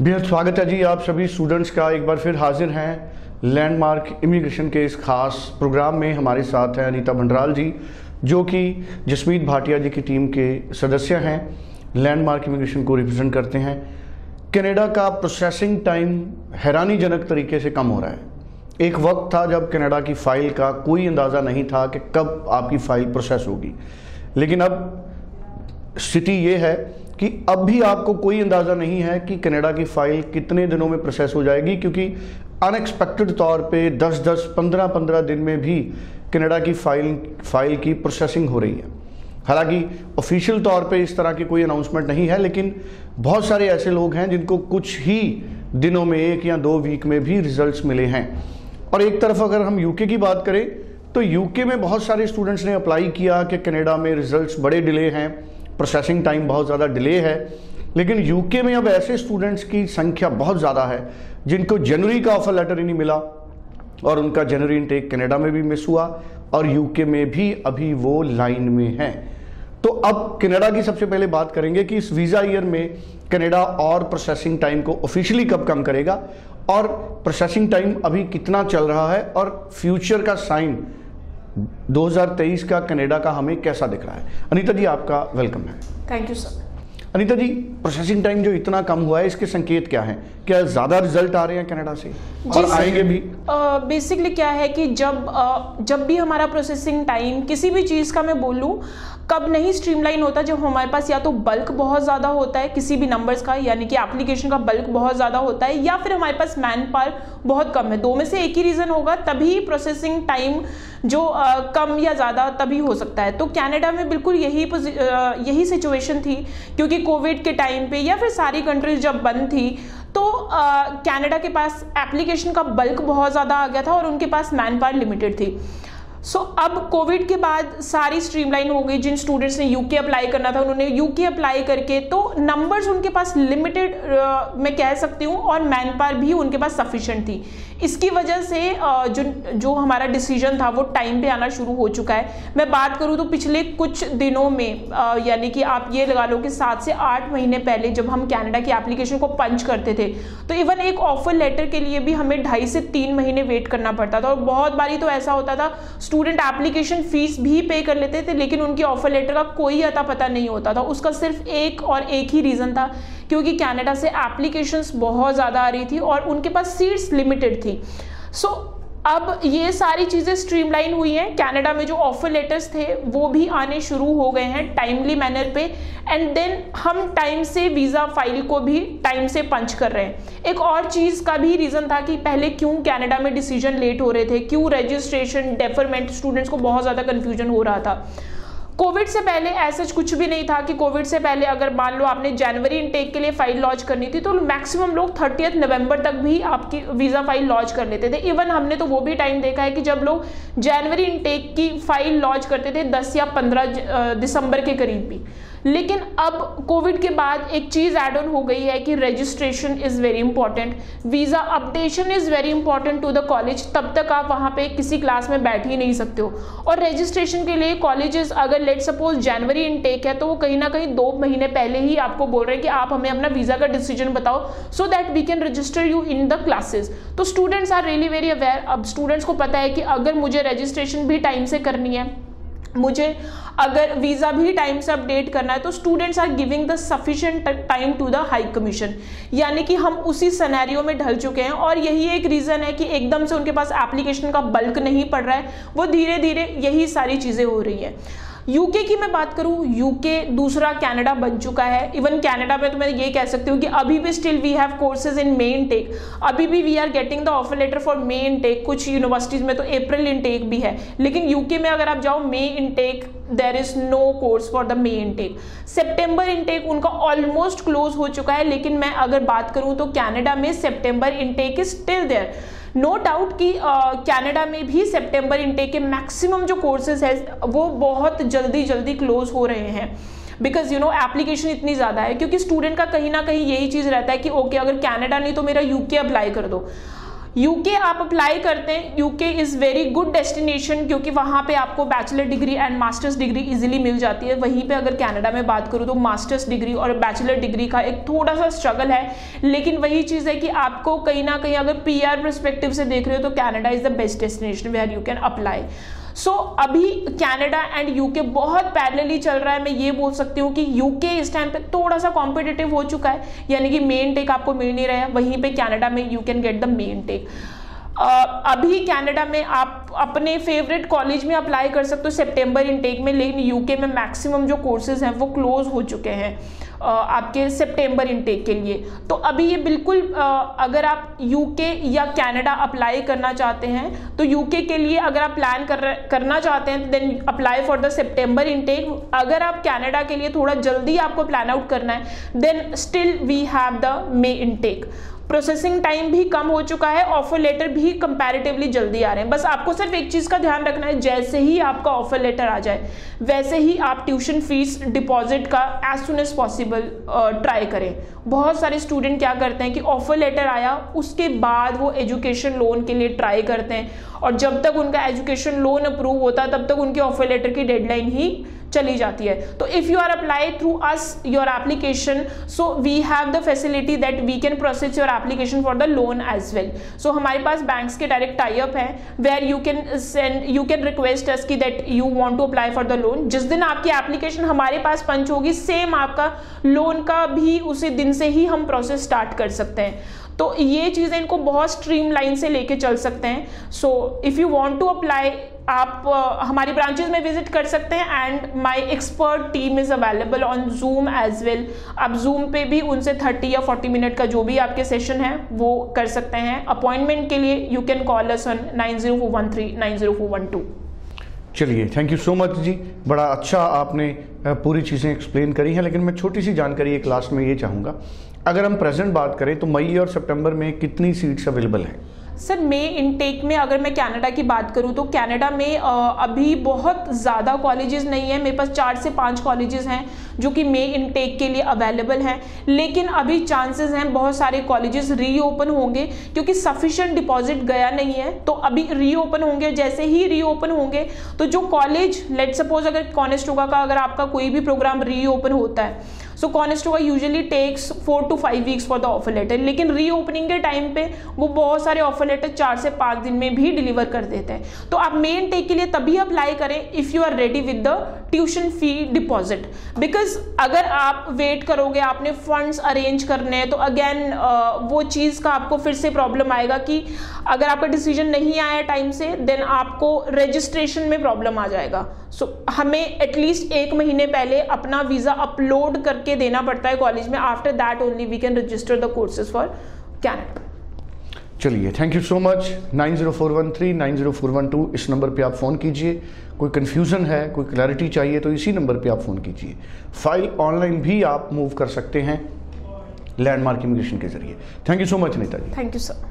बेहद स्वागत है जी आप सभी स्टूडेंट्स का। एक बार फिर हाजिर हैं लैंडमार्क इमिग्रेशन के इस खास प्रोग्राम में हमारे साथ हैं अनीता भंडराल जी, जो कि जसमीत भाटिया जी की टीम के सदस्य हैं। लैंडमार्क इमिग्रेशन को रिप्रेजेंट करते हैं। कनाडा का प्रोसेसिंग टाइम हैरानीजनक तरीके से कम हो रहा है। एक वक्त था जब कनाडा की फ़ाइल का कोई अंदाज़ा नहीं था कि कब आपकी फ़ाइल प्रोसेस होगी। लेकिन अब स्थिति ये है कि अब भी आपको कोई अंदाज़ा नहीं है कि कनाडा की फ़ाइल कितने दिनों में प्रोसेस हो जाएगी क्योंकि अनएक्सपेक्टेड तौर पे 10-10, 15-15 दिन में भी कनाडा की फ़ाइल फ़ाइल की प्रोसेसिंग हो रही है। हालाँकि ऑफिशियल तौर पे इस तरह की कोई अनाउंसमेंट नहीं है लेकिन बहुत सारे ऐसे लोग हैं जिनको कुछ ही दिनों में एक या दो वीक में भी रिजल्ट्स मिले हैं। और एक तरफ़ अगर हम यूके की बात करें तो यूके में बहुत सारे स्टूडेंट्स ने अप्लाई किया कि कनाडा में रिजल्ट्स बड़े डिले हैं। प्रोसेसिंग टाइम बहुत ज़्यादा डिले है। लेकिन यूके में अब ऐसे स्टूडेंट्स की संख्या बहुत ज़्यादा है, जिनको जनवरी का ऑफ़र लेटर ही नहीं मिला और उनका जनवरी इनटेक कनाडा में भी मिस हुआ और यूके में भी अभी वो लाइन में है। तो अब कनाडा की सबसे पहले बात करेंगे कि इस वीज़ा ईयर में कनाडा और प्रोसेसिंग टाइम को ऑफिशियली कब कम करेगा और प्रोसेसिंग टाइम अभी कितना चल रहा है और फ्यूचर का साइन 2023 का कनाडा का हमें कैसा दिख रहा है? अनीता जी आपका वेलकम है। Thank you sir Anita ji processing time जो इतना कम हुआ है इसके संकेत क्या हैं? क्या ज़्यादा रिज़ल्ट आ रहे हैं कनाडा से? और आएँगे भी? बेसिकली क्या है कि जब uh, जब भी हमारा प्रोसेसिंग टाइम किसी भी चीज़ का मैं बोलूँ कब नहीं स्ट्रीमलाइन होता जब हमारे पास या तो बल्क बहुत ज़्यादा होता है किसी भी नंबर्स का यानी कि एप्लीकेशन का बल्क बहुत ज़्यादा होता है या फिर हमारे पास मैन पावर बहुत कम है। दो में से एक ही रीज़न होगा तभी प्रोसेसिंग टाइम जो आ, कम या ज़्यादा तभी हो सकता है। तो कनाडा में बिल्कुल यही यही सिचुएशन थी क्योंकि कोविड के टाइम पे या फिर सारी कंट्रीज़ जब बंद थी तो कनाडा के पास एप्लीकेशन का बल्क बहुत ज़्यादा आ गया था और उनके पास मैन पावर लिमिटेड थी। सो so, अब कोविड के बाद सारी स्ट्रीमलाइन हो गई जिन स्टूडेंट्स ने यूके अप्लाई करना था उन्होंने यूके अप्लाई करके तो नंबर्स उनके पास लिमिटेड मैं कह सकती हूँ और मैन पावर भी उनके पास सफिशेंट थी। इसकी वजह से जो जो हमारा डिसीज़न था, वो टाइम पे आना शुरू हो चुका है। मैं बात करूँ तो पिछले कुछ दिनों में यानी कि आप ये लगा लो कि सात से आठ महीने पहले जब हम कैनेडा की एप्लीकेशन को पंच करते थे तो इवन एक ऑफ़र लेटर के लिए भी हमें ढाई से तीन महीने वेट करना पड़ता था। और बहुत बारी तो ऐसा होता था स्टूडेंट एप्लीकेशन फ़ीस भी पे कर लेते थे, लेकिन उनके ऑफ़र लेटर का कोई अता पता नहीं होता था। उसका सिर्फ़ एक और एक ही रीज़न था। क्योंकि कनाडा से एप्लीकेशंस बहुत ज़्यादा आ रही थी और उनके पास सीट्स लिमिटेड थी। सो so, अब ये सारी चीज़ें स्ट्रीमलाइन हुई हैं। कनाडा में जो ऑफ़र लेटर्स थे वो भी आने शुरू हो गए हैं टाइमली मैनर पे। एंड देन हम टाइम से वीज़ा फ़ाइल को भी टाइम से पंच कर रहे हैं। एक और चीज़ का भी रीज़न था कि पहले क्यों कनाडा में डिसीज़न लेट हो रहे थे क्यों रजिस्ट्रेशन डेफरमेंट स्टूडेंट्स को बहुत ज़्यादा कन्फ्यूज़न हो रहा था। कोविड से पहले ऐसे कुछ भी नहीं था कि कोविड से पहले अगर मान लो आपने जनवरी इनटेक के लिए फ़ाइल लॉन्च करनी थी तो मैक्सिमम लोग थर्टी नवंबर तक भी आपकी वीज़ा फ़ाइल लॉन्च कर लेते थे। इवन हमने तो वो भी टाइम देखा है कि जब लोग जनवरी इनटेक की फ़ाइल लॉन्च करते थे, दस या पंद्रह दिसंबर के करीब भी। लेकिन अब कोविड के बाद एक चीज़ एड ऑन हो गई है कि registration is very important visa updation is very important to the college तब तक आप वहाँ पे किसी क्लास में बैठ ही नहीं सकते हो। और रजिस्ट्रेशन के लिए कॉलेजेस अगर लेट सपोज़ जनवरी इनटेक है तो वो कहीं ना कहीं दो महीने पहले ही आपको बोल रहे हैं कि आप हमें अपना वीज़ा का डिसीज़न बताओ so that we can register you in the classes तो students are really very aware अब स्टूडेंट्स को पता है कि अगर मुझे रजिस्ट्रेशन भी टाइम से करनी है मुझे अगर वीज़ा भी टाइम से अपडेट करना है तो students are giving the sufficient time to the high commission यानी कि हम उसी सनेरियो में ढल चुके हैं और यही एक रीज़न है कि एकदम से उनके पास एप्लीकेशन का बल्क नहीं पड़ रहा है। वो धीरे धीरे यही सारी चीज़ें हो रही हैं। यूके की मैं बात करूँ यूके दूसरा कनाडा बन चुका है। इवन कनाडा में तो मैं ये कह सकती हूँ कि अभी भी still we have courses in May intake अभी भी we are getting the offer letter for May intake कुछ यूनिवर्सिटीज में तो अप्रैल इनटेक भी है। लेकिन यूके में अगर आप जाओ May intake there is no course for the May intake September intake उनका ऑलमोस्ट क्लोज हो चुका है लेकिन मैं अगर बात करूँ तो कैनेडा में September intake is still there no doubt कि कनाडा में भी सितंबर इनटेक के मैक्सिमम जो कोर्सेज है वो बहुत जल्दी जल्दी क्लोज हो रहे हैं। बिकॉज़ यू नो एप्लीकेशन इतनी ज़्यादा है क्योंकि स्टूडेंट का कहीं ना कहीं यही चीज़ रहता है कि ओके okay, अगर कनाडा नहीं तो मेरा यूके अप्लाई कर दो। यूके आप अप्लाई करते हैं UK is very good destination क्योंकि वहाँ पे आपको bachelor degree and masters degree easily मिल जाती है। वहीं पे अगर कनाडा में बात करूँ तो मास्टर्स डिग्री और बैचलर डिग्री का एक थोड़ा सा स्ट्रगल है। लेकिन वही चीज़ है कि आपको कहीं ना कहीं अगर पी आर से देख रहे हो तो Canada is the best destination where you can apply so so, अभी कैनेडा एंड यूके बहुत पैरेलली चल रहा है। मैं ये बोल सकती हूँ कि यूके इस टाइम पे थोड़ा सा कॉम्पिटेटिव हो चुका है। यानी कि मेन टेक आपको मिल नहीं रहा है। वहीं पे कैनेडा में you can get the May intake अभी कनाडा में आप अपने फेवरेट कॉलेज में अप्लाई कर सकते हो। सितंबर इनटेक में लेकिन यूके में मैक्सिमम जो कोर्सेज हैं वो क्लोज हो चुके हैं। आपके सितंबर इनटेक के लिए। तो अभी ये बिल्कुल अगर आप यूके या कनाडा अप्लाई करना चाहते हैं तो यूके के लिए अगर आप प्लान कर करना चाहते हैं तो then apply for the September intake अगर आप कनाडा के लिए थोड़ा जल्दी आपको प्लान आउट करना है then still we have the May intake processing time भी कम हो चुका है ऑफ़र लेटर भी कंपैरेटिवली जल्दी आ रहे हैं। बस आपको सिर्फ़ एक चीज़ का ध्यान रखना है, जैसे ही आपका ऑफ़र लेटर आ जाए, वैसे ही आप ट्यूशन फ़ीस डिपॉजिट का as soon as possible try करें। बहुत सारे स्टूडेंट क्या करते हैं कि ऑफ़र लेटर आया, उसके बाद वो एजुकेशन लोन के लिए ट्राई करते हैं। और जब तक उनका एजुकेशन लोन अप्रूव होता है तब तक उनके ऑफ़र लेटर की डेडलाइन ही चली जाती है। तो if you are apply through us your application so we have the facility that we can process your application for the loan as well so हमारे पास बैंक्स के डायरेक्ट टाइप है where you can send you can request us की that you want to apply for the loan जिस दिन आपकी application हमारे पास पंच होगी सेम आपका लोन का भी उसी दिन से ही हम प्रोसेस स्टार्ट कर सकते हैं। तो ये चीज़ें इनको बहुत स्ट्रीम लाइन से लेके चल सकते हैं। So if you want to apply आप हमारी ब्रांचेज में विज़िट कर सकते हैं and my expert team is available on Zoom as well आप जूम पे भी उनसे 30 या 40 मिनट का जो भी आपके सेशन है, वो कर सकते हैं। अपॉइंटमेंट के लिए you can call us on nine zero four one three nine zero four one two चलिए थैंक यू सो मच जी। बड़ा अच्छा आपने पूरी चीज़ें एक्सप्लेन करी हैं, लेकिन मैं छोटी सी जानकारी एक लास्ट में ये चाहूँगा। अगर हम प्रेजेंट बात करें तो मई और सितंबर में कितनी सीट्स अवेलेबल हैं? सर मे इनटेक में अगर मैं कनाडा की बात करूँ तो कनाडा में अभी बहुत ज़्यादा कॉलेजेस नहीं है। मेरे पास चार से पाँच कॉलेजेस हैं जो कि मे इनटेक के लिए अवेलेबल हैं। लेकिन अभी चांसेस हैं बहुत सारे कॉलेजेस रीओपन होंगे, क्योंकि सफिशेंट डिपॉजिट गया नहीं है। तो अभी रीओपन होंगे, जैसे ही रीओपन होंगे तो जो कॉलेज लेट सपोज़ अगर कॉनेस्टोगा का अगर आपका कोई भी प्रोग्राम रीओपन होता है so Conestoga usually takes four to five weeks for the offer letter लेकिन रीओपनिंग के टाइम पे वो बहुत सारे ऑफ़र लेटर चार से पाँच दिन में भी डिलीवर कर देते हैं। तो आप मेन टेक के लिए तभी अप्लाई करें if you are ready with the tuition fee deposit because अगर आप वेट करोगे, आपने फंड्स अरेंज करने हैं तो अगेन वो चीज़ का आपको फिर से प्रॉब्लम आएगा कि अगर आपका डिसीज़न नहीं आया टाइम से देन आपको रजिस्ट्रेशन में प्रॉब्लम आ जाएगा। सो so, हमें एटलीस्ट एक महीने पहले अपना वीज़ा अपलोड करके देना पड़ता है कॉलेज में. After that only we can register the courses for Canada चलिए thank you so much nine zero four one three nine zero four one two इस नंबर पे आप फ़ोन कीजिए. कोई कन्फ्यूज़न है कोई क्लैरिटी चाहिए तो इसी नंबर पे आप फ़ोन कीजिए. फ़ाइल ऑनलाइन भी आप मूव कर सकते हैं लैंडमार्क इमिग्रेशन के ज़रिए. Thank you so much Neeta ji. Thank you sir